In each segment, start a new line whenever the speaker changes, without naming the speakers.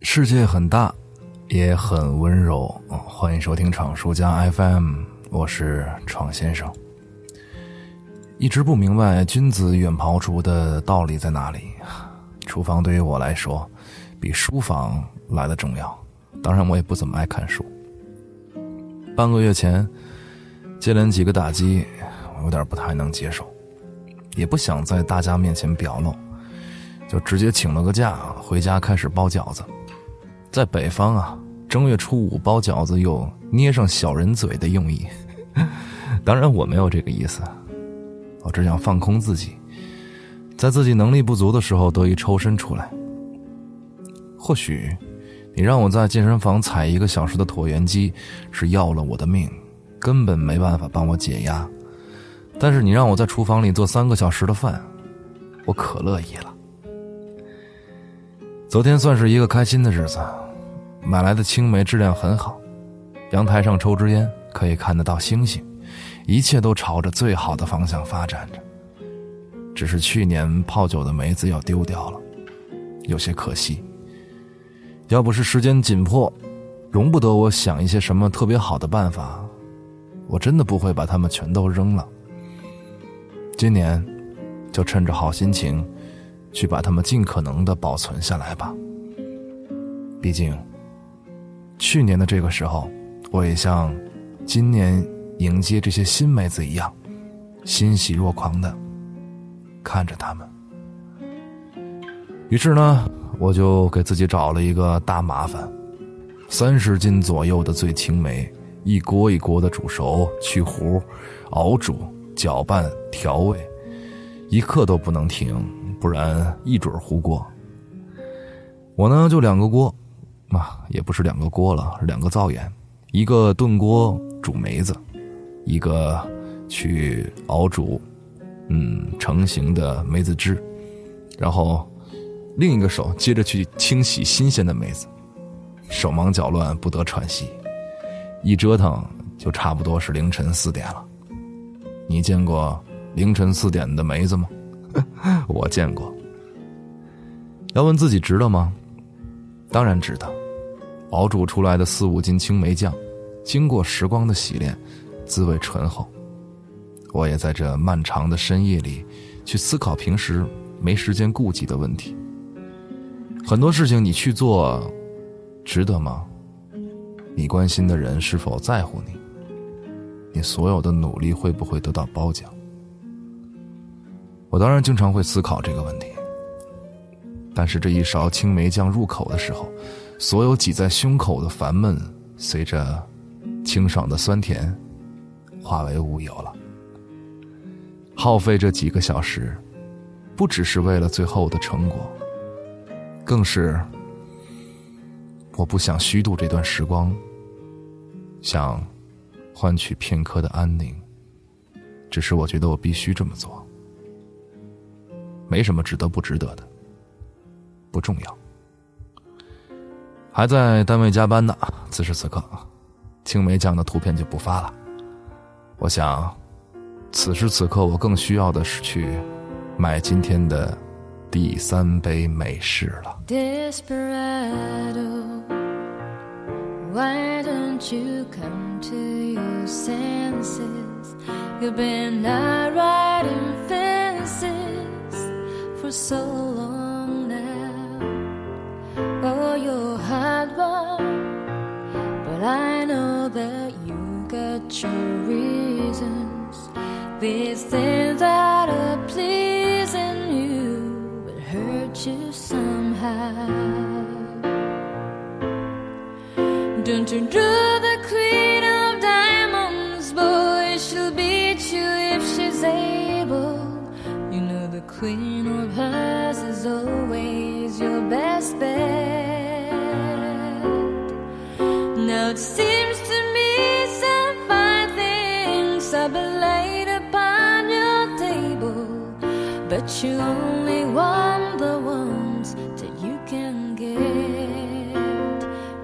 世界很大，也很温柔。欢迎收听闯书家 FM，我是闯先生。一直不明白君子远庖厨的道理在哪里。厨房对于我来说，比书房来的重要。当然，我也不怎么爱看书。半个月前，接连几个打击，我有点不太能接受，也不想在大家面前表露，就直接请了个假，回家开始包饺子。在北方啊，正月初五包饺子有捏上小人嘴的用意。当然，我没有这个意思，我只想放空自己，在自己能力不足的时候得以抽身出来。或许。你让我在健身房踩一个小时的椭圆机，是要了我的命，根本没办法帮我解压。但是你让我在厨房里做三个小时的饭，我可乐意了。昨天算是一个开心的日子，买来的青梅质量很好，阳台上抽支烟可以看得到星星，一切都朝着最好的方向发展着。只是去年泡酒的梅子要丢掉了，有些可惜。要不是时间紧迫，容不得我想一些什么特别好的办法，我真的不会把它们全都扔了。今年，就趁着好心情，去把它们尽可能的保存下来吧。毕竟，去年的这个时候，我也像今年迎接这些新妹子一样，欣喜若狂的看着他们。于是呢。我就给自己找了一个大麻烦，三十斤左右的醉青梅，一锅一锅的煮熟、去核、熬煮、搅拌、调味，一刻都不能停，不然一准糊锅。我呢就两个锅，啊，也不是两个锅了，两个灶眼，一个炖锅煮梅子，一个去熬煮，嗯，成型的梅子汁，然后。另一个手接着去清洗新鲜的梅子，手忙脚乱不得喘息，一折腾就差不多是凌晨四点了。你见过凌晨四点的梅子吗？我见过。要问自己值得吗？当然值得。熬煮出来的四五斤青梅酱，经过时光的洗炼，滋味醇厚。我也在这漫长的深夜里，去思考平时没时间顾及的问题。很多事情你去做，值得吗？你关心的人是否在乎你？你所有的努力会不会得到褒奖？我当然经常会思考这个问题。但是这一勺青梅酱入口的时候，所有挤在胸口的烦闷，随着清爽的酸甜，化为乌有了。耗费这几个小时，不只是为了最后的成果。更是，我不想虚度这段时光，想换取片刻的安宁。只是我觉得我必须这么做，没什么值得不值得的不重要。还在单位加班呢此时此刻青梅酱的图片就不发了。我想此时此刻我更需要的是去买今天的第三杯美式了。
For so long now. Oh, you're hard one, but I know that you got your reasons. These things that are pleasing you, but hurt you somehow. Don't you do queen of hearts is always your best bet. Now it seems to me some fine things are laid upon your table, but you only want. your pain and your hunger,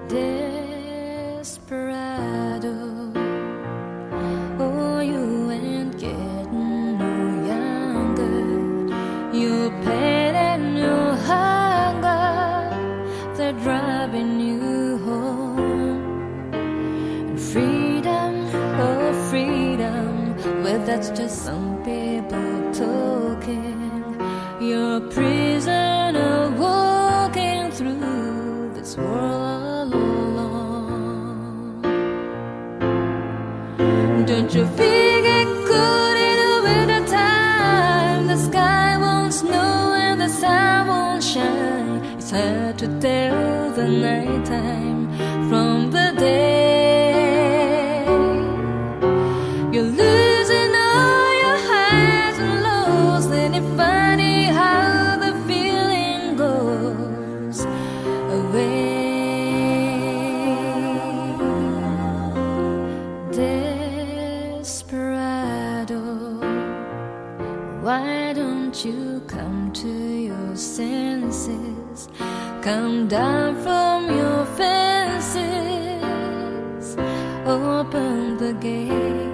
they're driving. Some people talking. You're a prisoner walking through this world alone. Don't you figure good in the winter time? The sky won't snow and the sun won't shine. It's hard to tell the nighttime from funny how the feeling goes away. Desperado, why don't you come to your senses? Come down from your fences, open the gate.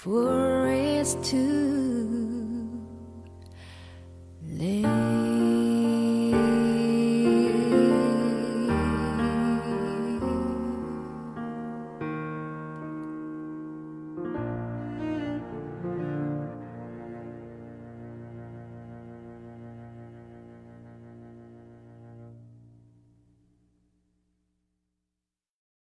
for us too.